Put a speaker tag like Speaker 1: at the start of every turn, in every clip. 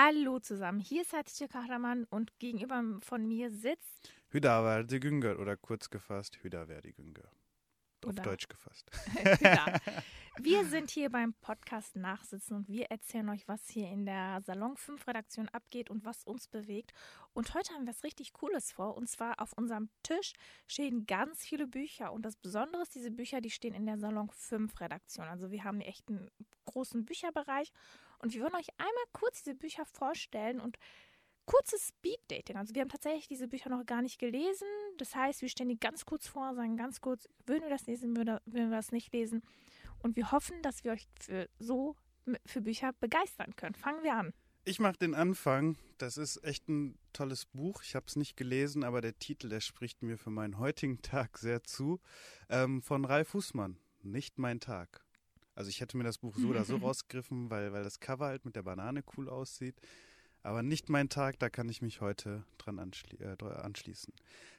Speaker 1: Hallo zusammen, hier ist Hatice Kahraman und gegenüber von mir sitzt
Speaker 2: Hüdaverdi Güngör oder kurz gefasst Hüdaverdi Güngör. Auf
Speaker 1: Oder-
Speaker 2: Deutsch gefasst.
Speaker 1: Wir sind hier beim Podcast Nachsitzen und wir erzählen euch, was hier in der Salon 5 Redaktion abgeht und was uns bewegt. Und heute haben wir was richtig Cooles vor. Und zwar auf unserem Tisch stehen ganz viele Bücher. Und das Besondere ist, diese Bücher, die stehen in der Salon 5 Redaktion. Also wir haben echt einen großen Bücherbereich. Und wir wollen euch einmal kurz diese Bücher vorstellen und kurzes Speed-Dating. Also wir haben tatsächlich diese Bücher noch gar nicht gelesen. Das heißt, wir stellen die ganz kurz vor, sagen ganz kurz, würden wir das lesen, würden wir das nicht lesen. Und wir hoffen, dass wir euch für so für Bücher begeistern können. Fangen wir an.
Speaker 2: Ich mache den Anfang. Das ist echt ein tolles Buch. Ich habe es nicht gelesen, aber der Titel, der spricht mir für meinen heutigen Tag sehr zu. Ähm, von Ralf Fußmann. Nicht mein Tag. Also ich hätte mir das Buch so oder so rausgegriffen, weil, weil das Cover halt mit der Banane cool aussieht. Aber nicht mein Tag, da kann ich mich heute dran anschli äh, anschließen.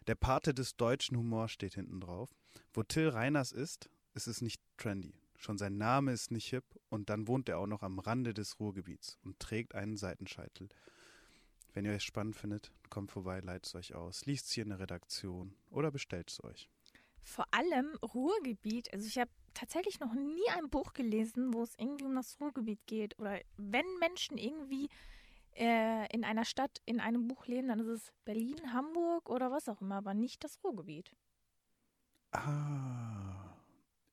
Speaker 2: Der Pate des deutschen Humors steht hinten drauf. Wo Till Reiners ist, ist es nicht trendy. Schon sein Name ist nicht hip und dann wohnt er auch noch am Rande des Ruhrgebiets und trägt einen Seitenscheitel. Wenn ihr es spannend findet, kommt vorbei, leitet es euch aus, liest es hier in der Redaktion oder bestellt es euch.
Speaker 1: Vor allem Ruhrgebiet. Also ich habe tatsächlich noch nie ein Buch gelesen, wo es irgendwie um das Ruhrgebiet geht. Oder wenn Menschen irgendwie äh, in einer Stadt in einem Buch leben, dann ist es Berlin, Hamburg oder was auch immer, aber nicht das Ruhrgebiet.
Speaker 2: Ah,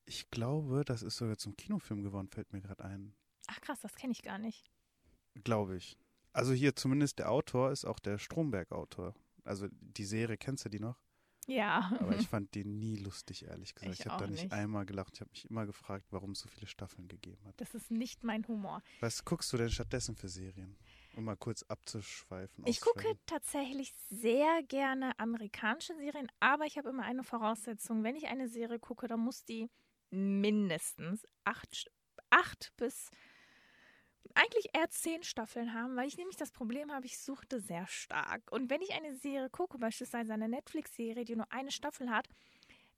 Speaker 2: ich glaube, das ist sogar zum Kinofilm geworden, fällt mir gerade ein.
Speaker 1: Ach krass, das kenne ich gar nicht.
Speaker 2: Glaube ich. Also hier zumindest der Autor ist auch der Stromberg-Autor. Also die Serie, kennst du die noch?
Speaker 1: Ja.
Speaker 2: Aber ich fand die nie lustig, ehrlich gesagt.
Speaker 1: Ich
Speaker 2: Ich, habe da nicht,
Speaker 1: nicht.
Speaker 2: einmal gelacht. Ich habe mich immer gefragt, warum es so viele Staffeln gegeben hat.
Speaker 1: Das ist nicht mein Humor.
Speaker 2: Was guckst du denn stattdessen für Serien? Um mal kurz abzuschweifen.
Speaker 1: Ich gucke tatsächlich sehr gerne amerikanische Serien, aber ich habe immer eine Voraussetzung. Wenn ich eine Serie gucke, dann muss die mindestens acht, acht bis eigentlich eher zehn Staffeln haben, weil ich nämlich das Problem habe, ich suchte sehr stark. Und wenn ich eine Serie gucke, beispielsweise eine Netflix-Serie, die nur eine Staffel hat,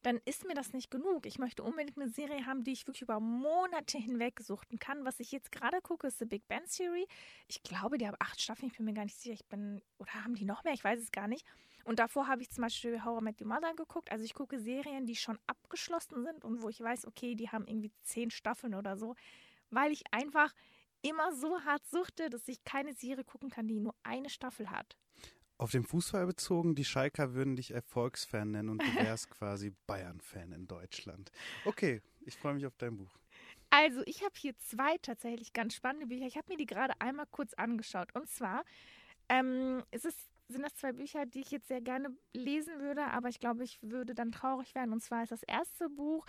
Speaker 1: dann ist mir das nicht genug. Ich möchte unbedingt eine Serie haben, die ich wirklich über Monate hinweg suchten kann. Was ich jetzt gerade gucke, ist The Big Bang Theory. Ich glaube, die haben acht Staffeln, ich bin mir gar nicht sicher. Ich bin, oder haben die noch mehr? Ich weiß es gar nicht. Und davor habe ich zum Beispiel I Met Your Mother geguckt. Also ich gucke Serien, die schon abgeschlossen sind und wo ich weiß, okay, die haben irgendwie zehn Staffeln oder so, weil ich einfach immer so hart suchte, dass ich keine Serie gucken kann, die nur eine Staffel hat.
Speaker 2: Auf den Fußball bezogen, die Schalker würden dich Erfolgsfan nennen und du wärst quasi Bayern-Fan in Deutschland. Okay, ich freue mich auf dein Buch.
Speaker 1: Also, ich habe hier zwei tatsächlich ganz spannende Bücher. Ich habe mir die gerade einmal kurz angeschaut. Und zwar ähm, ist es, sind das zwei Bücher, die ich jetzt sehr gerne lesen würde, aber ich glaube, ich würde dann traurig werden. Und zwar ist das erste Buch,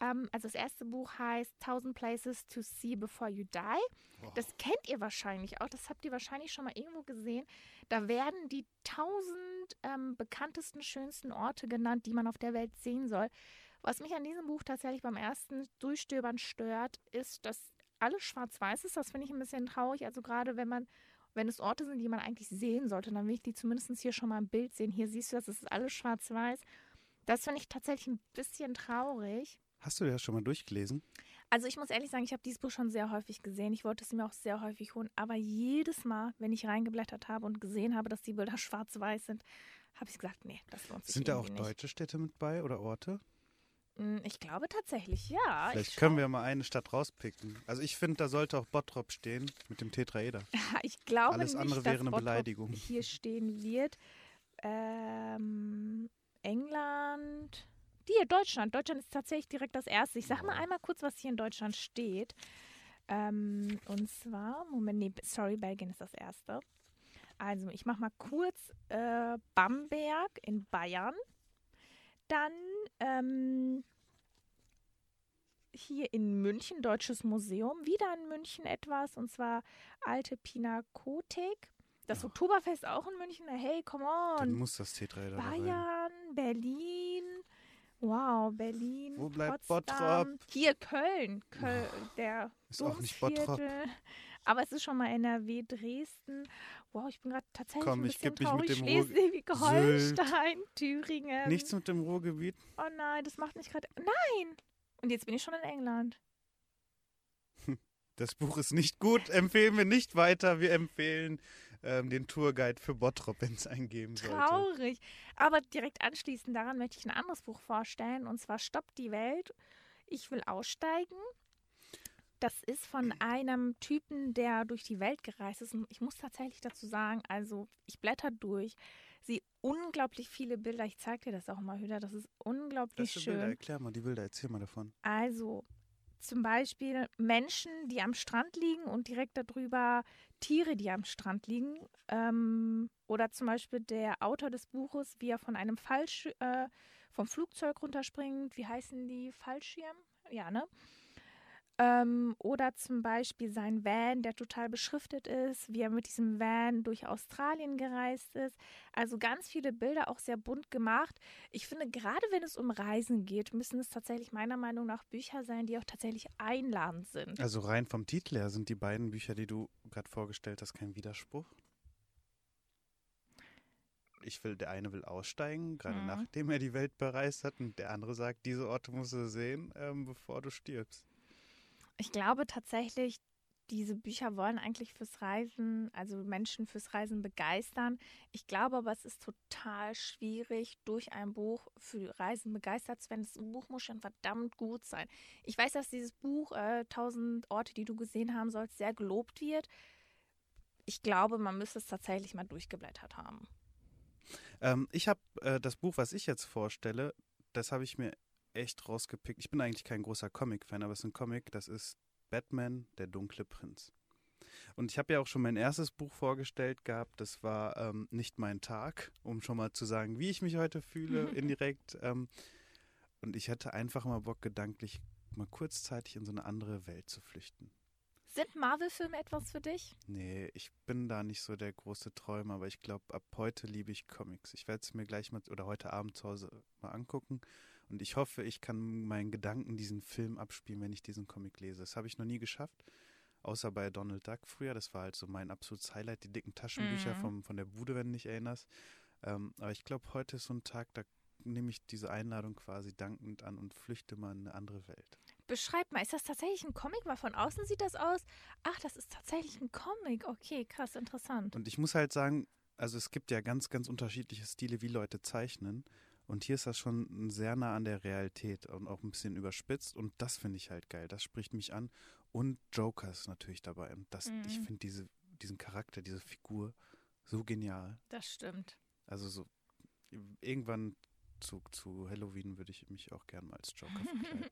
Speaker 1: ähm, also das erste Buch heißt Thousand Places to See Before You Die. Das kennt ihr wahrscheinlich auch, das habt ihr wahrscheinlich schon mal irgendwo gesehen. Da werden die tausend ähm, bekanntesten, schönsten Orte genannt, die man auf der Welt sehen soll. Was mich an diesem Buch tatsächlich beim ersten Durchstöbern stört, ist, dass alles schwarz-weiß ist. Das finde ich ein bisschen traurig. Also gerade wenn man, wenn es Orte sind, die man eigentlich sehen sollte, dann will ich die zumindest hier schon mal im Bild sehen. Hier siehst du das, es ist alles schwarz-weiß. Das finde ich tatsächlich ein bisschen traurig.
Speaker 2: Hast du das schon mal durchgelesen?
Speaker 1: Also ich muss ehrlich sagen, ich habe dieses Buch schon sehr häufig gesehen. Ich wollte es mir auch sehr häufig holen. Aber jedes Mal, wenn ich reingeblättert habe und gesehen habe, dass die Bilder schwarz-weiß sind, habe ich gesagt, nee, das lohnt sich
Speaker 2: Sind da auch
Speaker 1: nicht.
Speaker 2: deutsche Städte mit bei oder Orte?
Speaker 1: Mm, Ich glaube tatsächlich, ja.
Speaker 2: Vielleicht
Speaker 1: ich
Speaker 2: können wir mal eine Stadt rauspicken. Also ich finde, da sollte auch Bottrop stehen mit dem Tetraeder.
Speaker 1: Ich glaube
Speaker 2: Alles
Speaker 1: nicht,
Speaker 2: andere
Speaker 1: dass
Speaker 2: wäre eine
Speaker 1: Bottrop
Speaker 2: Beleidigung.
Speaker 1: hier stehen wird. Ähm, England. Hier, Deutschland. Deutschland ist tatsächlich direkt das erste. Ich sag mal
Speaker 2: Wow.
Speaker 1: einmal kurz, was hier in Deutschland steht. Ähm, und zwar, Moment, nee, sorry, Belgien ist das erste. Also, ich mach mal kurz äh, Bamberg in Bayern. Dann ähm, hier in München, Deutsches Museum, wieder in München etwas, und zwar Alte Pinakothek. Das. Oktoberfest auch in München. Hey, come
Speaker 2: Dann
Speaker 1: on.
Speaker 2: muss das Tetraeder da rein.
Speaker 1: Bayern, Berlin. Wow, Berlin.
Speaker 2: Wo bleibt
Speaker 1: Potsdam.
Speaker 2: Bottrop?
Speaker 1: Hier Köln. Köln der
Speaker 2: Ist auch nicht Bottrop.
Speaker 1: Aber es ist schon mal NRW, Dresden. Wow, ich bin gerade tatsächlich
Speaker 2: Komm,
Speaker 1: ein
Speaker 2: ich
Speaker 1: bisschen
Speaker 2: geb mich mit
Speaker 1: traurig.
Speaker 2: dem
Speaker 1: Schleswig,
Speaker 2: Ruhr-
Speaker 1: Holstein, Thüringen.
Speaker 2: Nichts mit dem Ruhrgebiet?
Speaker 1: Oh nein, das macht mich gerade. Nein! Und jetzt bin ich schon in England.
Speaker 2: Das Buch ist nicht gut, empfehlen wir nicht weiter. Wir empfehlen ähm, den Tourguide für Bottrop, wenn es einen geben sollte.
Speaker 1: Traurig. Aber direkt anschließend daran möchte ich ein anderes Buch vorstellen und zwar Stopp die Welt. Ich will aussteigen. Das ist von einem Typen, der durch die Welt gereist ist. Und ich muss tatsächlich dazu sagen, also ich blätter durch, sehe unglaublich viele Bilder. Ich zeige dir das auch mal wieder. Das ist unglaublich
Speaker 2: Das
Speaker 1: schön.
Speaker 2: Bilder, erklär mal die Bilder, erzähl mal davon.
Speaker 1: Also zum Beispiel Menschen, die am Strand liegen und direkt darüber Tiere, die am Strand liegen. Ähm, oder zum Beispiel der Autor des Buches, wie er von einem Fallsch äh, vom Flugzeug runterspringt. Wie heißen die? Fallschirm? Ja, ne? Ähm, oder zum Beispiel sein Van, der total beschriftet ist, wie er mit diesem Van durch Australien gereist ist. Also ganz viele Bilder, auch sehr bunt gemacht. Ich finde, gerade wenn es um Reisen geht, müssen es tatsächlich meiner Meinung nach Bücher sein, die auch tatsächlich einladend sind.
Speaker 2: Also rein vom Titel her sind die beiden Bücher, die du gerade vorgestellt hast, kein Widerspruch. Ich will, der eine will aussteigen, gerade
Speaker 1: Mhm.
Speaker 2: nachdem er die Welt bereist hat, und der andere sagt, diese Orte musst du sehen, ähm, bevor du stirbst.
Speaker 1: Ich glaube tatsächlich, diese Bücher wollen eigentlich fürs Reisen, also Menschen fürs Reisen begeistern. Ich glaube aber, es ist total schwierig, durch ein Buch für Reisen begeistert zu werden. Das Buch muss schon verdammt gut sein. Ich weiß, dass dieses Buch, äh, 1000 Orte, die du gesehen haben sollst, sehr gelobt wird. Ich glaube, man müsste es tatsächlich mal durchgeblättert haben.
Speaker 2: Ähm, ich habe äh, das Buch, was ich jetzt vorstelle, das habe ich mir echt rausgepickt. Ich bin eigentlich kein großer Comic-Fan, aber es ist ein Comic, das ist Batman, der dunkle Prinz. Und ich habe ja auch schon mein erstes Buch vorgestellt gehabt, das war ähm, Nicht mein Tag, um schon mal zu sagen, wie ich mich heute fühle, indirekt. Ähm, und ich hätte einfach mal Bock, gedanklich mal kurzzeitig in so eine andere Welt zu flüchten.
Speaker 1: Sind Marvel-Filme etwas für dich?
Speaker 2: Nee, ich bin da nicht so der große Träumer, aber ich glaube, ab heute liebe ich Comics. Ich werde es mir gleich mal oder heute Abend zu Hause mal angucken. Und ich hoffe, ich kann meinen Gedanken diesen Film abspielen, wenn ich diesen Comic lese. Das habe ich noch nie geschafft. Außer bei Donald Duck früher. Das war halt so mein absolutes Highlight, die dicken Taschenbücher
Speaker 1: Mhm.
Speaker 2: vom, von der Bude, wenn du dich erinnerst. Ähm, aber ich glaube, heute ist so ein Tag, da nehme ich diese Einladung quasi dankend an und flüchte mal in eine andere Welt.
Speaker 1: Beschreib mal, ist das tatsächlich ein Comic? Weil von außen sieht das aus. Ach, das ist tatsächlich ein Comic. Okay, krass, interessant.
Speaker 2: Und ich muss halt sagen, also es gibt ja ganz, ganz unterschiedliche Stile, wie Leute zeichnen. Und hier ist das schon sehr nah an der Realität und auch ein bisschen überspitzt. Und das finde ich halt geil. Das spricht mich an. Und Joker ist natürlich dabei. Und das, ich
Speaker 1: Mhm.
Speaker 2: finde diese, diesen Charakter, diese Figur so genial.
Speaker 1: Das stimmt.
Speaker 2: Also so irgendwann zu, zu Halloween würde ich mich auch gerne mal als Joker verkleiden.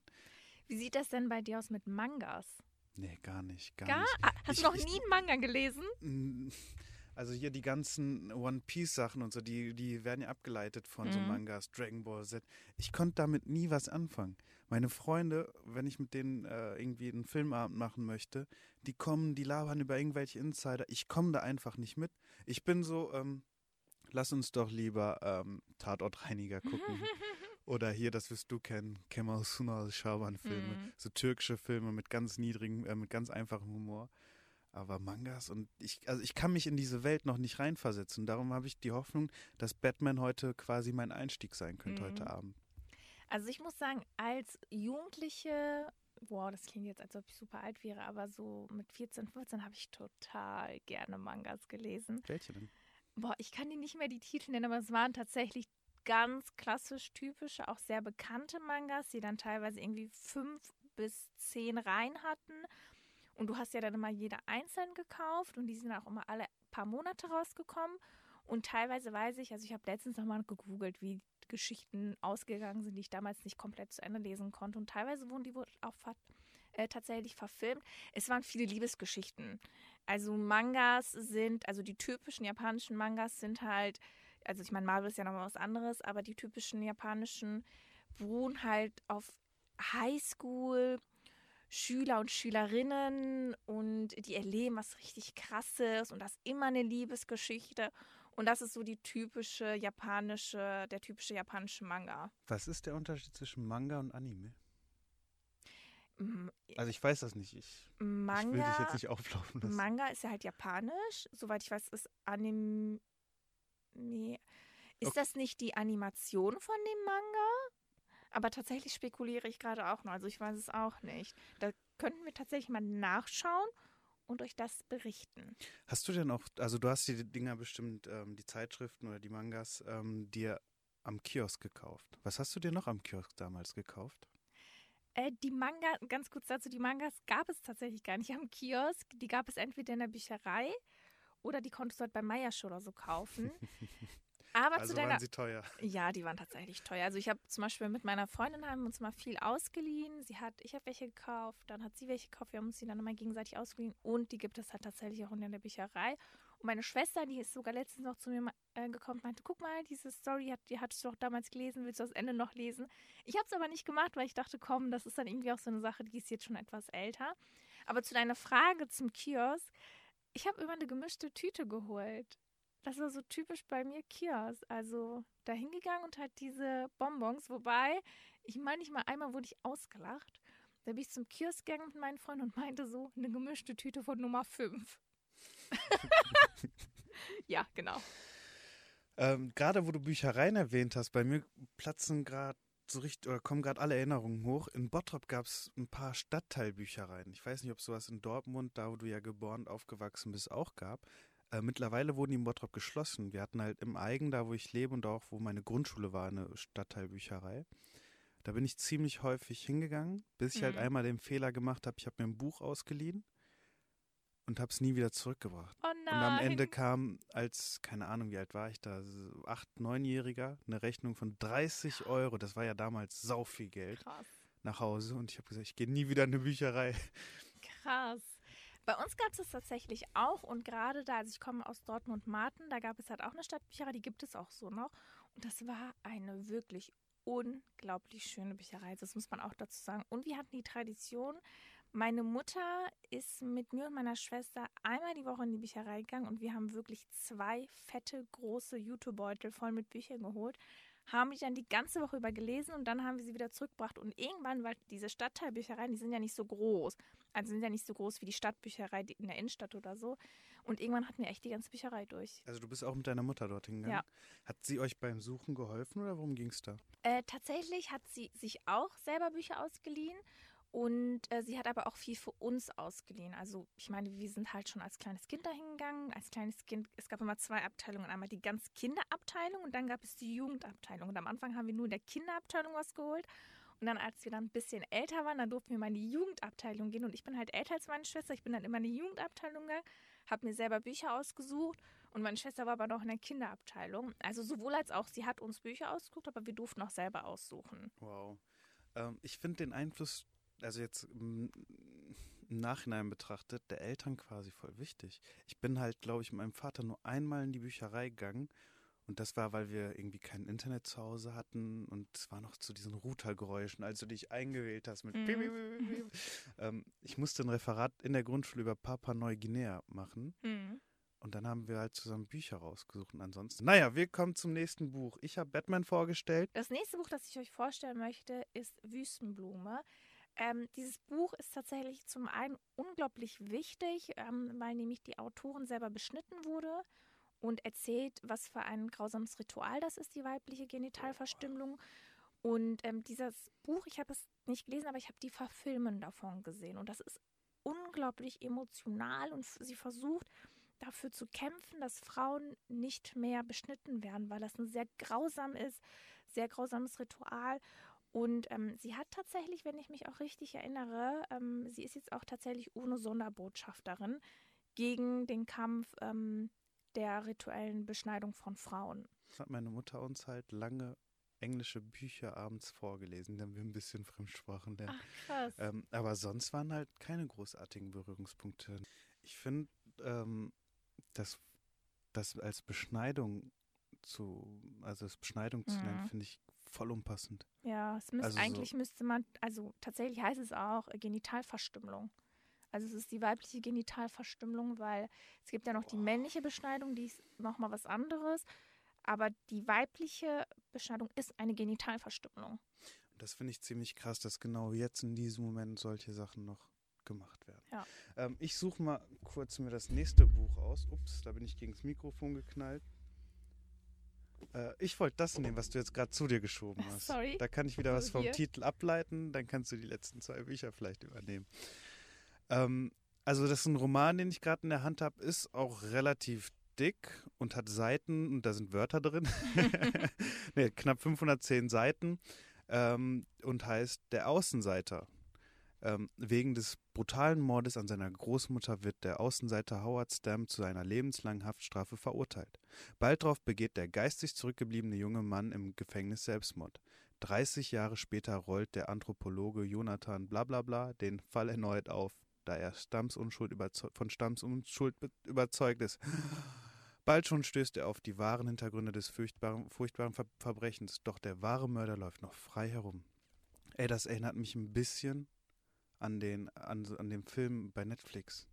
Speaker 1: Wie sieht das denn bei dir aus mit Mangas?
Speaker 2: nee, gar nicht. Gar,
Speaker 1: Gar?
Speaker 2: nicht.
Speaker 1: Ah, Hast
Speaker 2: Ich-
Speaker 1: du noch nie einen Manga gelesen?
Speaker 2: Mm, Also hier die ganzen One Piece Sachen und so, die, die werden ja abgeleitet von so
Speaker 1: Mhm.
Speaker 2: Mangas, Dragon Ball Z. Ich konnte damit nie was anfangen. Meine Freunde, wenn ich mit denen äh, irgendwie einen Filmabend machen möchte, die kommen, die labern über irgendwelche Insider. Ich komme da einfach nicht mit. Ich bin so, ähm, lass uns doch lieber ähm, Tatortreiniger gucken. Oder hier, das wirst du kennen, Kemal Sunal Schaban-Filme.
Speaker 1: Mhm.
Speaker 2: So türkische Filme mit ganz niedrigem, äh, mit ganz einfachem Humor. Aber Mangas und ich, also ich kann mich in diese Welt noch nicht reinversetzen. Darum habe ich die Hoffnung, dass Batman heute quasi mein Einstieg sein könnte
Speaker 1: Mhm.
Speaker 2: heute Abend.
Speaker 1: Also ich muss sagen, als Jugendliche, wow, das klingt jetzt, als ob ich super alt wäre, aber so mit 14, 15 habe ich total gerne Mangas gelesen.
Speaker 2: Welche denn?
Speaker 1: Boah, ich kann die nicht mehr die Titel nennen, aber es waren tatsächlich ganz klassisch typische, auch sehr bekannte Mangas, die dann teilweise irgendwie fünf bis zehn Reihen hatten. Und du hast ja dann immer jeder einzeln gekauft und die sind auch immer alle paar Monate rausgekommen. Und teilweise weiß ich, also ich habe letztens nochmal gegoogelt, wie Geschichten ausgegangen sind, die ich damals nicht komplett zu Ende lesen konnte. Und teilweise wurden die auch äh, tatsächlich verfilmt. Es waren viele Liebesgeschichten. Also Mangas sind, also die typischen japanischen Mangas sind halt, also ich meine, Marvel ist ja nochmal was anderes, aber die typischen japanischen beruhen halt auf Highschool, Schüler und Schülerinnen und die erleben was richtig krasses und das ist immer eine Liebesgeschichte. Und das ist so die typische japanische, der typische japanische Manga.
Speaker 2: Was ist der Unterschied zwischen Manga und Anime? Also ich weiß das nicht. Ich, ich will dich
Speaker 1: Manga,
Speaker 2: jetzt nicht auflaufen lassen.
Speaker 1: Manga ist ja halt japanisch. Soweit ich weiß, ist Anime. Nee. Ist
Speaker 2: Okay.
Speaker 1: das nicht die Animation von dem Manga? Aber tatsächlich spekuliere ich gerade auch noch. Also ich weiß es auch nicht. Da könnten wir tatsächlich mal nachschauen und euch das berichten.
Speaker 2: Hast du denn auch, also du hast die Dinger bestimmt, ähm, die Zeitschriften oder die Mangas, ähm, dir am Kiosk gekauft. Was hast du dir noch am Kiosk damals gekauft?
Speaker 1: Äh, die Manga, ganz kurz dazu, die Mangas gab es tatsächlich gar nicht am Kiosk. Die gab es entweder in der Bücherei oder die konntest du halt bei Meiersch oder so kaufen.
Speaker 2: Aber also zu deiner, waren sie teuer.
Speaker 1: Ja, die waren tatsächlich teuer. Also ich habe zum Beispiel mit meiner Freundin haben uns mal viel ausgeliehen. Sie hat, ich habe welche gekauft, dann hat sie welche gekauft. Wir haben uns die dann immer gegenseitig ausgeliehen und die gibt es halt tatsächlich auch in der Bücherei. Und meine Schwester, die ist sogar letztens noch zu mir äh, gekommen, meinte, guck mal, diese Story, hat, die hattest du doch damals gelesen, willst du das Ende noch lesen? Ich habe es aber nicht gemacht, weil ich dachte, komm, das ist dann irgendwie auch so eine Sache, die ist jetzt schon etwas älter. Aber zu deiner Frage zum Kiosk, ich habe immer eine gemischte Tüte geholt das war so typisch bei mir Kiosk. Also da hingegangen und halt diese Bonbons. Wobei, ich meine nicht mal einmal wurde ich ausgelacht. Da bin ich zum Kiosk gegangen mit meinen Freunden und meinte so, eine gemischte Tüte von Nummer 5. ja, genau.
Speaker 2: Ähm, gerade wo du Büchereien erwähnt hast, bei mir platzen gerade so richtig, oder kommen gerade alle Erinnerungen hoch. In Bottrop gab es ein paar Stadtteilbüchereien. Ich weiß nicht, ob es sowas in Dortmund, da wo du ja geboren und aufgewachsen bist, auch gab. Äh, mittlerweile wurden die in Bottrop geschlossen. Wir hatten halt im Eigen, da wo ich lebe und auch wo meine Grundschule war, eine Stadtteilbücherei. Da bin ich ziemlich häufig hingegangen, bis ich halt mhm. halt einmal den Fehler gemacht habe, ich habe mir ein Buch ausgeliehen und habe es nie wieder zurückgebracht.
Speaker 1: Oh
Speaker 2: und am Ende kam, als, keine Ahnung, wie alt war ich da, acht, neunjähriger, eine Rechnung von 30 Euro, das war ja damals sau viel Geld,
Speaker 1: Krass.
Speaker 2: nach Hause und ich habe gesagt, ich gehe nie wieder in eine Bücherei.
Speaker 1: Krass. Bei uns gab es das tatsächlich auch und gerade da, also ich komme aus Dortmund-Marten, da gab es halt auch eine Stadtbücherei, die gibt es auch so noch. Und das war eine wirklich unglaublich schöne Bücherei, das muss man auch dazu sagen. Und wir hatten die Tradition, meine Mutter ist mit mir und meiner Schwester einmal die Woche in die Bücherei gegangen und wir haben wirklich zwei fette, große YouTube-Beutel voll mit Büchern geholt haben die dann die ganze Woche über gelesen und dann haben wir sie wieder zurückgebracht. Und irgendwann, weil diese Stadtteilbüchereien, die sind ja nicht so groß. Also sind ja nicht so groß wie die Stadtbücherei in der Innenstadt oder so. Und irgendwann hatten wir echt die ganze Bücherei durch.
Speaker 2: Also du bist auch mit deiner Mutter dorthin gegangen? Ja. Hat sie euch beim Suchen geholfen oder worum ging es da?
Speaker 1: Äh, tatsächlich hat sie sich auch selber Bücher ausgeliehen und äh, sie hat aber auch viel für uns ausgeliehen. Also ich meine, wir sind halt schon als kleines Kind dahin gegangen. Als kleines Kind, es gab immer zwei Abteilungen. Einmal die ganz Kinderabteilung und dann gab es die Jugendabteilung. Und am Anfang haben wir nur in der Kinderabteilung was geholt. Und dann, als wir dann ein bisschen älter waren, dann durften wir mal in die Jugendabteilung gehen. Und ich bin halt älter als meine Schwester. Ich bin dann immer in die Jugendabteilung gegangen, habe mir selber Bücher ausgesucht. Und meine Schwester war aber noch in der Kinderabteilung. Also sowohl als auch, sie hat uns Bücher ausgesucht, aber wir durften auch selber aussuchen.
Speaker 2: Wow. Ähm, ich finde den Einfluss also jetzt im Nachhinein betrachtet, der Eltern quasi voll wichtig. Ich bin halt, glaube ich, mit meinem Vater nur einmal in die Bücherei gegangen und das war, weil wir irgendwie kein Internet zu Hause hatten und es war noch zu diesen Routergeräuschen, als du dich eingewählt hast mit mhm. ähm, Ich musste ein Referat in der Grundschule über Papua Neuguinea machen. Mhm. Und dann haben wir halt zusammen Bücher rausgesucht. Und ansonsten, naja, wir kommen zum nächsten Buch. Ich habe Batman vorgestellt.
Speaker 1: Das nächste Buch, das ich euch vorstellen möchte, ist Wüstenblume. Ähm, dieses Buch ist tatsächlich zum einen unglaublich wichtig, ähm, weil nämlich die Autorin selber beschnitten wurde und erzählt, was für ein grausames Ritual das ist, die weibliche Genitalverstümmelung. Und ähm, dieses Buch, ich habe es nicht gelesen, aber ich habe die Verfilmen davon gesehen. Und das ist unglaublich emotional und sie versucht dafür zu kämpfen, dass Frauen nicht mehr beschnitten werden, weil das ein sehr grausam ist, sehr grausames Ritual. Und ähm, sie hat tatsächlich, wenn ich mich auch richtig erinnere, ähm, sie ist jetzt auch tatsächlich ohne Sonderbotschafterin gegen den Kampf ähm, der rituellen Beschneidung von Frauen.
Speaker 2: Das hat meine Mutter uns halt lange englische Bücher abends vorgelesen, damit wir ein bisschen Fremdsprachen lernen.
Speaker 1: Ach, krass.
Speaker 2: Ähm, aber sonst waren halt keine großartigen Berührungspunkte. Ich finde, ähm, dass das als Beschneidung zu, also als Beschneidung zu nennen, mhm. finde ich voll unpassend.
Speaker 1: Ja, es müsste, also eigentlich so müsste man, also tatsächlich heißt es auch äh, Genitalverstümmelung. Also es ist die weibliche Genitalverstümmelung, weil es gibt ja noch die männliche Beschneidung, die ist nochmal was anderes. Aber die weibliche Beschneidung ist eine Genitalverstümmelung.
Speaker 2: Das finde ich ziemlich krass, dass genau jetzt in diesem Moment solche Sachen noch gemacht werden.
Speaker 1: Ja.
Speaker 2: Ähm, ich suche mal kurz mir das nächste Buch aus. Ups, da bin ich gegen das Mikrofon geknallt. Äh, ich wollte das nehmen, was du jetzt gerade zu dir geschoben hast.
Speaker 1: Sorry.
Speaker 2: Da kann ich wieder was vom
Speaker 1: hier.
Speaker 2: Titel ableiten, dann kannst du die letzten zwei Bücher vielleicht übernehmen. Ähm, also das ist ein Roman, den ich gerade in der Hand habe, ist auch relativ dick und hat Seiten und da sind Wörter drin. nee, knapp 510 Seiten ähm, und heißt Der Außenseiter. Ähm, wegen des brutalen Mordes an seiner Großmutter wird der Außenseiter Howard Stamp zu einer lebenslangen Haftstrafe verurteilt. Bald darauf begeht der geistig zurückgebliebene junge Mann im Gefängnis Selbstmord. 30 Jahre später rollt der Anthropologe Jonathan Blablabla den Fall erneut auf, da er Stamps Unschuld von Stamps Unschuld be- überzeugt ist. Bald schon stößt er auf die wahren Hintergründe des furchtbaren, furchtbaren Ver Verbrechens, doch der wahre Mörder läuft noch frei herum. Ey, das erinnert mich ein bisschen an den, an, an den Film bei Netflix.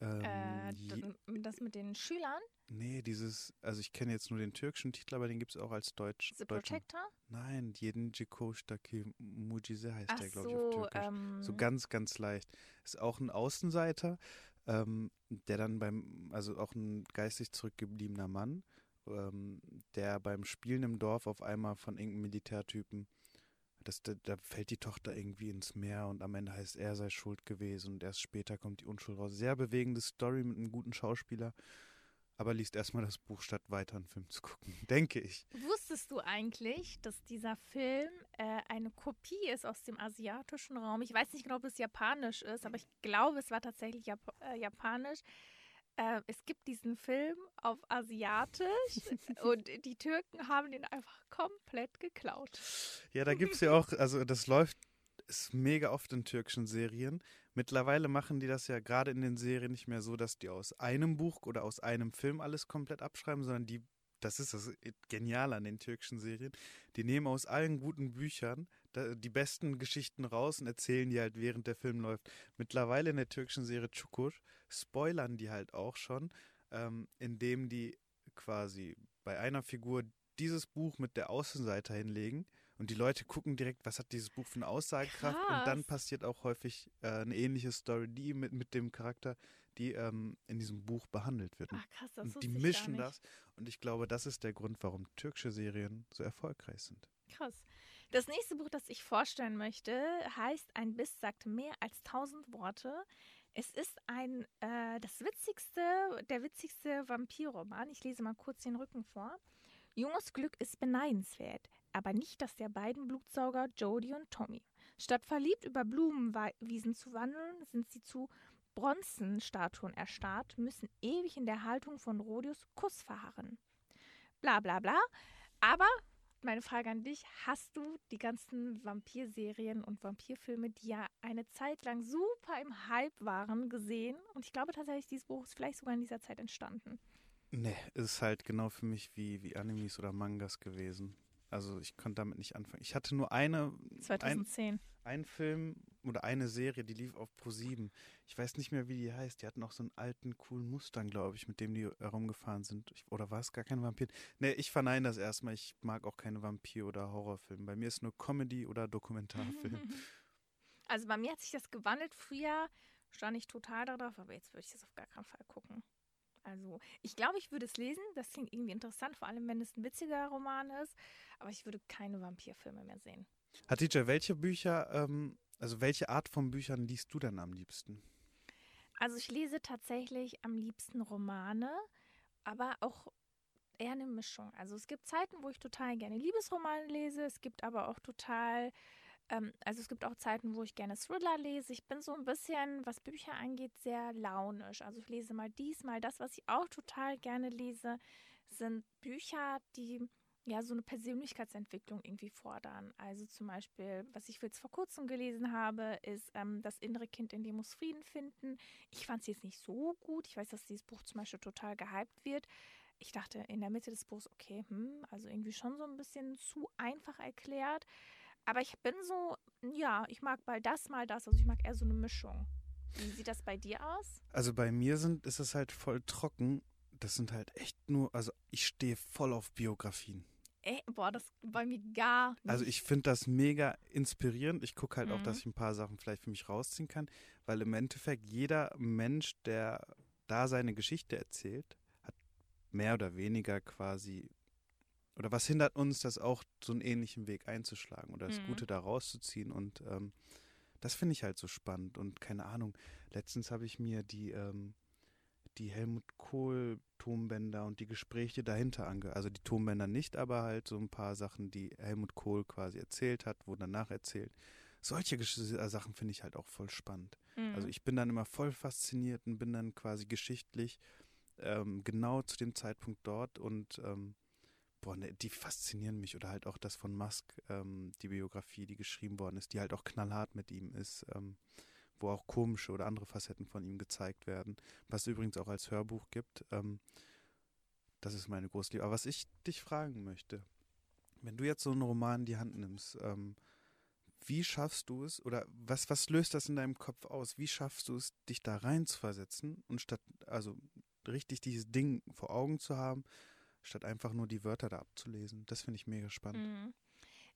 Speaker 2: Ähm,
Speaker 1: Äh, das mit den Schülern,
Speaker 2: nee, dieses, also ich kenne jetzt nur den türkischen Titel, aber den gibt es auch als Deutsch.
Speaker 1: The Protector.
Speaker 2: Nein, jeden Jikoş'taki Mucize heißt
Speaker 1: Ach
Speaker 2: der, glaube ich, auf
Speaker 1: so,
Speaker 2: Türkisch.
Speaker 1: ähm,
Speaker 2: So ganz, ganz leicht. Ist auch ein Außenseiter, ähm, der dann beim, also auch ein geistig zurückgebliebener Mann, ähm, der beim Spielen im Dorf auf einmal von irgendeinem Militärtypen, das, da, da fällt die Tochter irgendwie ins Meer und am Ende heißt er sei schuld gewesen und erst später kommt die Unschuld raus. Sehr bewegende Story mit einem guten Schauspieler. Aber liest erstmal das Buch, statt weiter einen Film zu gucken, denke ich.
Speaker 1: Wusstest du eigentlich, dass dieser Film äh, eine Kopie ist aus dem asiatischen Raum? Ich weiß nicht genau, ob es japanisch ist, aber ich glaube, es war tatsächlich Jap äh, japanisch. Äh, es gibt diesen Film auf asiatisch und die Türken haben den einfach komplett geklaut.
Speaker 2: Ja, da gibt es ja auch, also das läuft, ist mega oft in türkischen Serien. Mittlerweile machen die das ja gerade in den Serien nicht mehr so, dass die aus einem Buch oder aus einem Film alles komplett abschreiben, sondern die, das ist das Geniale an den türkischen Serien, die nehmen aus allen guten Büchern die besten Geschichten raus und erzählen die halt während der Film läuft. Mittlerweile in der türkischen Serie Çukur spoilern die halt auch schon, ähm, indem die quasi bei einer Figur dieses Buch mit der Außenseite hinlegen und die Leute gucken direkt, was hat dieses Buch für eine Aussagekraft und dann
Speaker 1: Krass.
Speaker 2: passiert auch häufig äh, eine ähnliche Story, die mit, mit dem Charakter, die ähm, in diesem Buch behandelt wird.
Speaker 1: Ach krass, das
Speaker 2: und die mischen das und ich glaube, das ist der Grund, warum türkische Serien so erfolgreich sind.
Speaker 1: Krass. Das nächste Buch, das ich vorstellen möchte, heißt Ein Biss sagt mehr als tausend Worte. Es ist ein, äh, das witzigste, der witzigste Vampirroman. Ich lese mal kurz den Rücken vor. Junges Glück ist beneidenswert, aber nicht das der beiden Blutsauger Jodie und Tommy. Statt verliebt über Blumenwiesen zu wandeln, sind sie zu Bronzenstatuen erstarrt, müssen ewig in der Haltung von Rodius Kuss verharren. Bla bla bla. Aber meine Frage an dich, hast du die ganzen Vampirserien und Vampirfilme, die ja eine Zeit lang super im Hype waren, gesehen? Und ich glaube tatsächlich, dieses Buch ist vielleicht sogar in dieser Zeit entstanden.
Speaker 2: Nee, ist halt genau für mich wie, wie Animes oder Mangas gewesen. Also ich konnte damit nicht anfangen. Ich hatte nur eine, ein,
Speaker 1: 2010.
Speaker 2: einen Film oder eine Serie, die lief auf Pro7. Ich weiß nicht mehr, wie die heißt. Die hatten auch so einen alten, coolen Mustang, glaube ich, mit dem die herumgefahren sind. Ich, oder war es gar kein Vampir? Nee, ich verneine das erstmal. Ich mag auch keine Vampir- oder Horrorfilme. Bei mir ist nur Comedy oder Dokumentarfilm.
Speaker 1: Also bei mir hat sich das gewandelt. Früher stand ich total darauf, aber jetzt würde ich das auf gar keinen Fall gucken. Also ich glaube, ich würde es lesen. Das klingt irgendwie interessant, vor allem wenn es ein witziger Roman ist. Aber ich würde keine Vampirfilme mehr sehen.
Speaker 2: Hatija, welche Bücher, ähm, also welche Art von Büchern liest du denn am liebsten?
Speaker 1: Also ich lese tatsächlich am liebsten Romane, aber auch eher eine Mischung. Also es gibt Zeiten, wo ich total gerne Liebesromane lese, es gibt aber auch total, ähm, also es gibt auch Zeiten, wo ich gerne Thriller lese. Ich bin so ein bisschen, was Bücher angeht, sehr launisch. Also ich lese mal dies, mal das. Was ich auch total gerne lese, sind Bücher, die ja so eine Persönlichkeitsentwicklung irgendwie fordern. Also zum Beispiel, was ich jetzt vor kurzem gelesen habe, ist ähm, Das innere Kind, in dem muss Frieden finden. Ich fand es jetzt nicht so gut. Ich weiß, dass dieses Buch zum Beispiel total gehypt wird. Ich dachte in der Mitte des Buchs, okay, hm, also irgendwie schon so ein bisschen zu einfach erklärt. Aber ich bin so, ja, ich mag mal das, mal das. Also ich mag eher so eine Mischung. Wie sieht das bei dir aus?
Speaker 2: Also bei mir sind, ist es halt voll trocken. Das sind halt echt nur, also ich stehe voll auf Biografien.
Speaker 1: Ey, boah, das bei mir gar nicht.
Speaker 2: Also ich finde das mega inspirierend. Ich gucke halt auch,
Speaker 1: Mhm.
Speaker 2: dass ich ein paar Sachen vielleicht für mich rausziehen kann, weil im Endeffekt jeder Mensch, der da seine Geschichte erzählt, hat mehr oder weniger quasi oder was hindert uns, das auch so einen ähnlichen Weg einzuschlagen oder das
Speaker 1: Mhm.
Speaker 2: Gute da rauszuziehen und ähm, das finde ich halt so spannend und keine Ahnung. Letztens habe ich mir die, ähm, die Helmut Kohl Tonbänder und die Gespräche dahinter ange, also die Tonbänder nicht, aber halt so ein paar Sachen, die Helmut Kohl quasi erzählt hat, wurden danach erzählt. Solche Gesch äh, Sachen finde ich halt auch voll spannend.
Speaker 1: Mhm.
Speaker 2: Also ich bin dann immer voll fasziniert und bin dann quasi geschichtlich ähm, genau zu dem Zeitpunkt dort und ähm, boah, ne, die faszinieren mich oder halt auch das von Musk, ähm, die Biografie, die geschrieben worden ist, die halt auch knallhart mit ihm ist, ähm, wo auch komische oder andere Facetten von ihm gezeigt werden, was es übrigens auch als Hörbuch gibt. Ähm, das ist meine große Liebe. Aber was ich dich fragen möchte, wenn du jetzt so einen Roman in die Hand nimmst, ähm, wie schaffst du es oder was, was löst das in deinem Kopf aus? Wie schaffst du es, dich da rein zu versetzen und statt, also richtig dieses Ding vor Augen zu haben, statt einfach nur die Wörter da abzulesen? Das finde ich mega spannend.
Speaker 1: Mhm.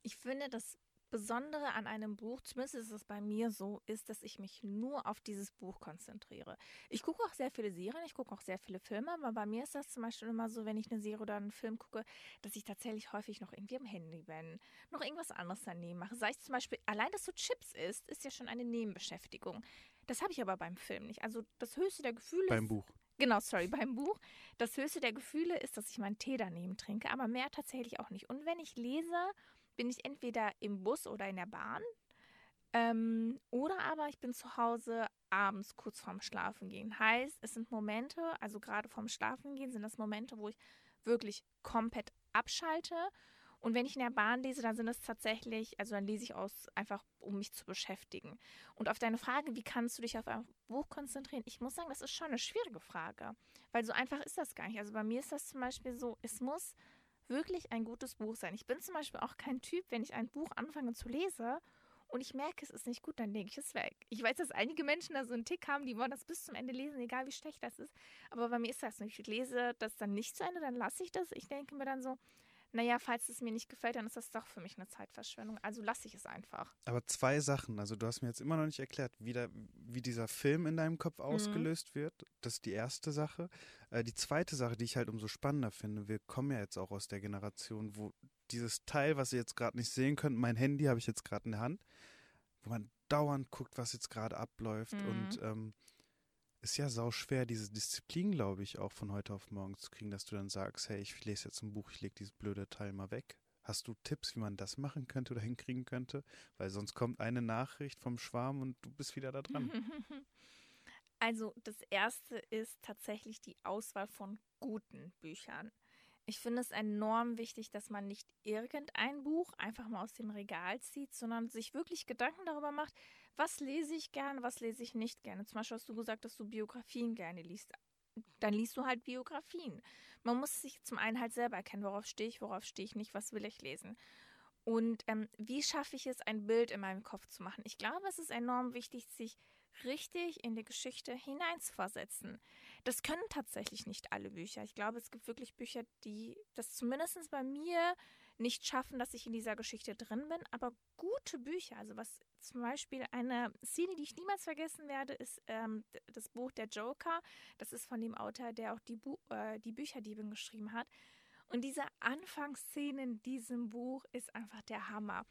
Speaker 1: Ich finde, das Besondere an einem Buch, zumindest ist es bei mir so, ist, dass ich mich nur auf dieses Buch konzentriere. Ich gucke auch sehr viele Serien, ich gucke auch sehr viele Filme, aber bei mir ist das zum Beispiel immer so, wenn ich eine Serie oder einen Film gucke, dass ich tatsächlich häufig noch irgendwie am Handy bin, noch irgendwas anderes daneben mache. Sei es zum Beispiel, allein, dass du Chips isst, ist ja schon eine Nebenbeschäftigung. Das habe ich aber beim Film nicht. Also das höchste der Gefühle
Speaker 2: Beim
Speaker 1: ist,
Speaker 2: Buch.
Speaker 1: Genau, sorry, beim Buch. Das höchste der Gefühle ist, dass ich meinen Tee daneben trinke, aber mehr tatsächlich auch nicht. Und wenn ich lese, bin ich entweder im Bus oder in der Bahn. Ähm, oder aber ich bin zu Hause abends kurz vorm Schlafen gehen. Heißt, es sind Momente, also gerade vorm Schlafen gehen, sind das Momente, wo ich wirklich komplett abschalte. Und wenn ich in der Bahn lese, dann sind es tatsächlich, also dann lese ich aus, einfach um mich zu beschäftigen. Und auf deine Frage, wie kannst du dich auf ein Buch konzentrieren? Ich muss sagen, das ist schon eine schwierige Frage, weil so einfach ist das gar nicht. Also bei mir ist das zum Beispiel so, es muss wirklich ein gutes Buch sein. Ich bin zum Beispiel auch kein Typ, wenn ich ein Buch anfange zu lesen und ich merke, es ist nicht gut, dann lege ich es weg. Ich weiß, dass einige Menschen da so einen Tick haben, die wollen das bis zum Ende lesen, egal wie schlecht das ist. Aber bei mir ist das nicht. Ich lese das dann nicht zu Ende, dann lasse ich das. Ich denke mir dann so, naja, falls es mir nicht gefällt, dann ist das doch für mich eine Zeitverschwendung. Also lasse ich es einfach.
Speaker 2: Aber zwei Sachen. Also du hast mir jetzt immer noch nicht erklärt, wie, der, wie dieser Film in deinem Kopf ausgelöst wird. Das ist die erste Sache. Äh, die zweite Sache, die ich halt umso spannender finde, wir kommen ja jetzt auch aus der Generation, wo dieses Teil, was ihr jetzt gerade nicht sehen könnt, mein Handy habe ich jetzt gerade in der Hand, wo man dauernd guckt, was jetzt gerade abläuft.
Speaker 1: Mhm.
Speaker 2: Und ähm, ist ja sau schwer, diese Disziplin, glaube ich, auch von heute auf morgen zu kriegen, dass du dann sagst, hey, ich lese jetzt ein Buch, ich lege dieses blöde Teil mal weg. Hast du Tipps, wie man das machen könnte oder hinkriegen könnte? Weil sonst kommt eine Nachricht vom Schwarm und du bist wieder da dran.
Speaker 1: Also das erste ist tatsächlich die Auswahl von guten Büchern. Ich finde es enorm wichtig, dass man nicht irgendein Buch einfach mal aus dem Regal zieht, sondern sich wirklich Gedanken darüber macht, was lese ich gerne, was lese ich nicht gerne. Zum Beispiel hast du gesagt, dass du Biografien gerne liest. Dann liest du halt Biografien. Man muss sich zum einen halt selber erkennen, worauf stehe ich, worauf stehe ich nicht, was will ich lesen. Und ähm, wie schaffe ich es, ein Bild in meinem Kopf zu machen? Ich glaube, es ist enorm wichtig, sich richtig in die Geschichte hineinzuversetzen. Das können tatsächlich nicht alle Bücher. Ich glaube, es gibt wirklich Bücher, die das zumindest bei mir nicht schaffen, dass ich in dieser Geschichte drin bin. Aber gute Bücher, also was zum Beispiel eine Szene, die ich niemals vergessen werde, ist ähm, das Buch Der Joker. Das ist von dem Autor, der auch die, Bu äh, die Bücherdiebin geschrieben hat. Und diese Anfangsszene in diesem Buch ist einfach der Hammer.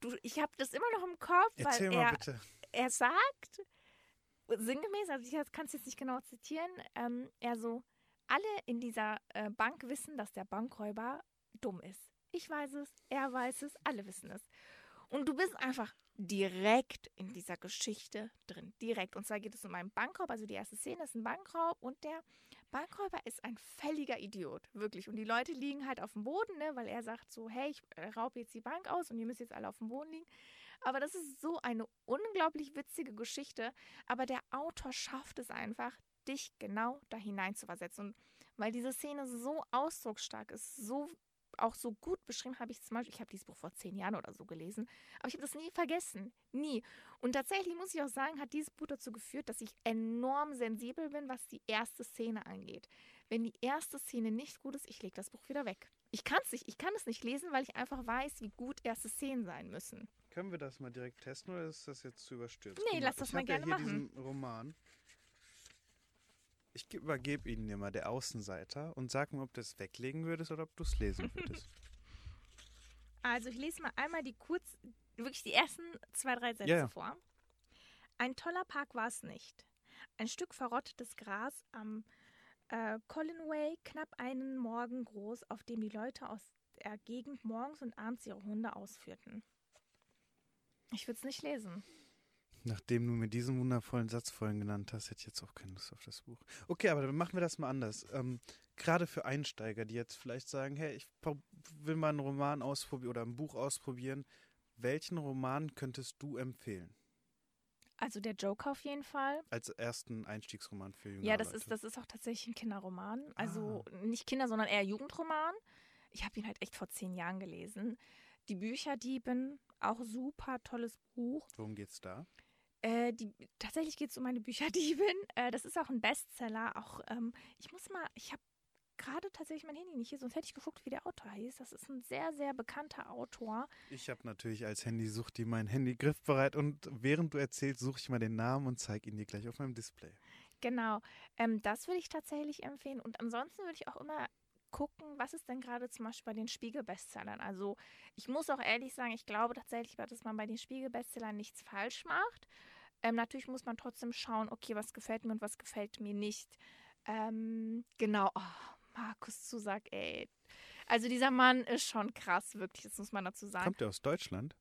Speaker 1: Du, ich habe das immer noch im Kopf,
Speaker 2: Erzähl
Speaker 1: weil
Speaker 2: mal
Speaker 1: er,
Speaker 2: bitte.
Speaker 1: er sagt, sinngemäß, also ich kann es jetzt nicht genau zitieren, ähm, er so, alle in dieser äh, Bank wissen, dass der Bankräuber dumm ist. Ich weiß es, er weiß es, alle wissen es. Und du bist einfach direkt in dieser Geschichte drin. Direkt. Und zwar geht es um einen Bankraub. Also die erste Szene ist ein Bankraub und der Bankräuber ist ein fälliger Idiot. Wirklich. Und die Leute liegen halt auf dem Boden, ne, weil er sagt so, hey, ich äh, raube jetzt die Bank aus und ihr müsst jetzt alle auf dem Boden liegen. Aber das ist so eine unglaublich witzige Geschichte. Aber der Autor schafft es einfach, dich genau da hinein zu versetzen. Und weil diese Szene so ausdrucksstark ist, so auch so gut beschrieben habe ich zum Beispiel, ich habe dieses Buch vor zehn Jahren oder so gelesen, aber ich habe das nie vergessen. Nie. Und tatsächlich muss ich auch sagen, hat dieses Buch dazu geführt, dass ich enorm sensibel bin, was die erste Szene angeht. Wenn die erste Szene nicht gut ist, ich lege das Buch wieder weg. Ich kann es nicht, ich kann es nicht lesen, weil ich einfach weiß, wie gut erste Szenen sein müssen.
Speaker 2: Können wir das mal direkt testen oder ist das jetzt zu überstürzt?
Speaker 1: Nee, lass das
Speaker 2: ich
Speaker 1: mal
Speaker 2: hab ja
Speaker 1: gerne
Speaker 2: hier
Speaker 1: machen.
Speaker 2: diesen Roman. Ich übergebe Ihnen dir mal der Außenseiter und sag mir, ob du es weglegen würdest oder ob du es lesen würdest.
Speaker 1: Also ich lese mal einmal die kurz, wirklich die ersten zwei, drei Sätze
Speaker 2: Ja,
Speaker 1: vor. Ein toller Park war es nicht. Ein Stück verrottetes Gras am äh, Collinway, knapp einen Morgen groß, auf dem die Leute aus der Gegend morgens und abends ihre Hunde ausführten. Ich würde es nicht lesen.
Speaker 2: Nachdem du mir diesen wundervollen Satz vorhin genannt hast, hätte ich jetzt auch keine Lust auf das Buch. Okay, aber dann machen wir das mal anders. Ähm, Gerade für Einsteiger, die jetzt vielleicht sagen, hey, ich will mal einen Roman ausprobieren oder ein Buch ausprobieren. Welchen Roman könntest du empfehlen?
Speaker 1: Also der Joker auf jeden Fall.
Speaker 2: Als ersten Einstiegsroman für junge
Speaker 1: Ja, das
Speaker 2: Leute.
Speaker 1: ist, das ist auch tatsächlich ein Kinderroman. Also
Speaker 2: Ah.
Speaker 1: nicht Kinder, sondern eher Jugendroman. Ich habe ihn halt echt vor zehn Jahren gelesen. Die Bücherdieben, auch super tolles Buch.
Speaker 2: Worum geht's da?
Speaker 1: Äh, die, tatsächlich geht es um eine Bücherdiebin. Äh, das ist auch ein Bestseller. Auch ähm, ich muss mal, ich habe gerade tatsächlich mein Handy nicht hier, sonst hätte ich geguckt, wie der Autor hieß. Das ist ein sehr, sehr bekannter Autor.
Speaker 2: Ich habe natürlich als Handysuchti mein Handy griffbereit und während du erzählst, suche ich mal den Namen und zeige ihn dir gleich auf meinem Display.
Speaker 1: Genau. Ähm, das würde ich tatsächlich empfehlen. Und ansonsten würde ich auch immer gucken, was ist denn gerade zum Beispiel bei den Spiegel-Bestsellern. Also ich muss auch ehrlich sagen, ich glaube tatsächlich, dass man bei den Spiegel-Bestsellern nichts falsch macht. Ähm, natürlich muss man trotzdem schauen, okay, was gefällt mir und was gefällt mir nicht. Ähm, genau. Oh, Markus Zusack, ey. Also dieser Mann ist schon krass, wirklich, das muss man dazu sagen.
Speaker 2: Kommt er aus Deutschland?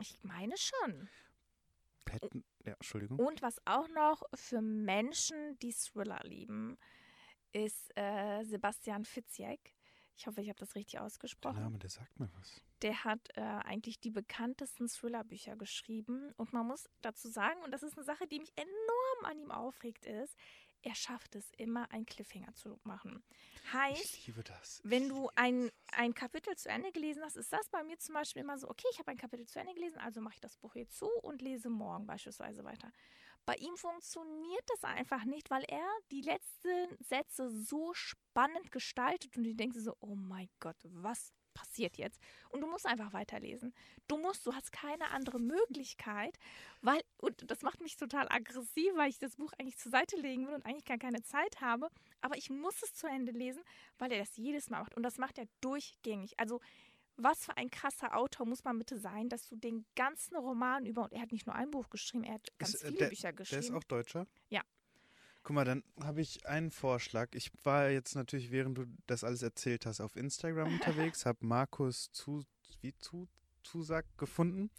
Speaker 1: Ich meine schon.
Speaker 2: Patton, ja, Entschuldigung.
Speaker 1: Und was auch noch für Menschen, die Thriller lieben, ist äh, Sebastian Fitzek. Ich hoffe, ich habe das richtig
Speaker 2: Der
Speaker 1: ausgesprochen.
Speaker 2: Name, der sagt mir was.
Speaker 1: Der hat äh, eigentlich die bekanntesten Thrillerbücher geschrieben. Und man muss dazu sagen, und das ist eine Sache, die mich enorm an ihm aufregt, ist, er schafft es immer, einen Cliffhanger zu machen. Heißt,
Speaker 2: Ich liebe das.
Speaker 1: wenn
Speaker 2: Ich
Speaker 1: du
Speaker 2: liebe
Speaker 1: ein, ein Kapitel zu Ende gelesen hast, ist das bei mir zum Beispiel immer so, okay, ich habe ein Kapitel zu Ende gelesen, also mache ich das Buch jetzt zu und lese morgen beispielsweise weiter. Bei ihm funktioniert das einfach nicht, weil er die letzten Sätze so spannend gestaltet und du denkst so, oh mein Gott, was passiert jetzt? Und du musst einfach weiterlesen. Du musst, du hast keine andere Möglichkeit, weil, und das macht mich total aggressiv, weil ich das Buch eigentlich zur Seite legen will und eigentlich gar keine Zeit habe, aber ich muss es zu Ende lesen, weil er das jedes Mal macht. Und das macht er durchgängig. Also, was für ein krasser Autor muss man bitte sein, dass du den ganzen Roman über, und er hat nicht nur ein Buch geschrieben, er hat ganz
Speaker 2: Ist, äh,
Speaker 1: viele
Speaker 2: der-
Speaker 1: Bücher
Speaker 2: Der ist
Speaker 1: geschrieben.
Speaker 2: auch Deutscher?
Speaker 1: Ja.
Speaker 2: Guck mal, dann habe ich einen Vorschlag. Ich war jetzt natürlich, während du das alles erzählt hast, auf Instagram unterwegs, habe Markus zu, wie zu, Zusack gefunden.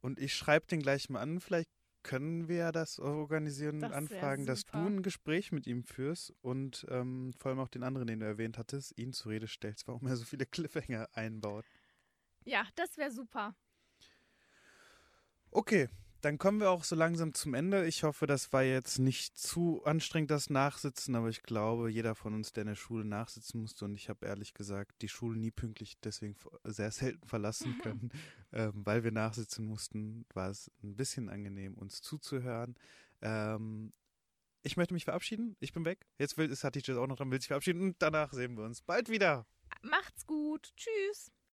Speaker 2: Und ich schreibe den gleich mal an. Vielleicht können wir das organisieren und
Speaker 1: Das
Speaker 2: anfragen, dass du ein Gespräch mit ihm führst und ähm, vor allem auch den anderen, den du erwähnt hattest, ihn zur Rede stellst, warum er so viele Cliffhanger einbaut.
Speaker 1: ja, das wäre super.
Speaker 2: Okay, dann kommen wir auch so langsam zum Ende. Ich hoffe, das war jetzt nicht zu anstrengend, das Nachsitzen, aber ich glaube, jeder von uns, der in der Schule nachsitzen musste, und ich habe ehrlich gesagt die Schule nie pünktlich deswegen sehr selten verlassen können, ähm, weil wir nachsitzen mussten, war es ein bisschen angenehm, uns zuzuhören. Ähm, ich möchte mich verabschieden. Ich bin weg. Jetzt will, ist Hatice auch noch dran, will sich verabschieden und danach sehen wir uns bald wieder.
Speaker 1: Macht's gut. Tschüss.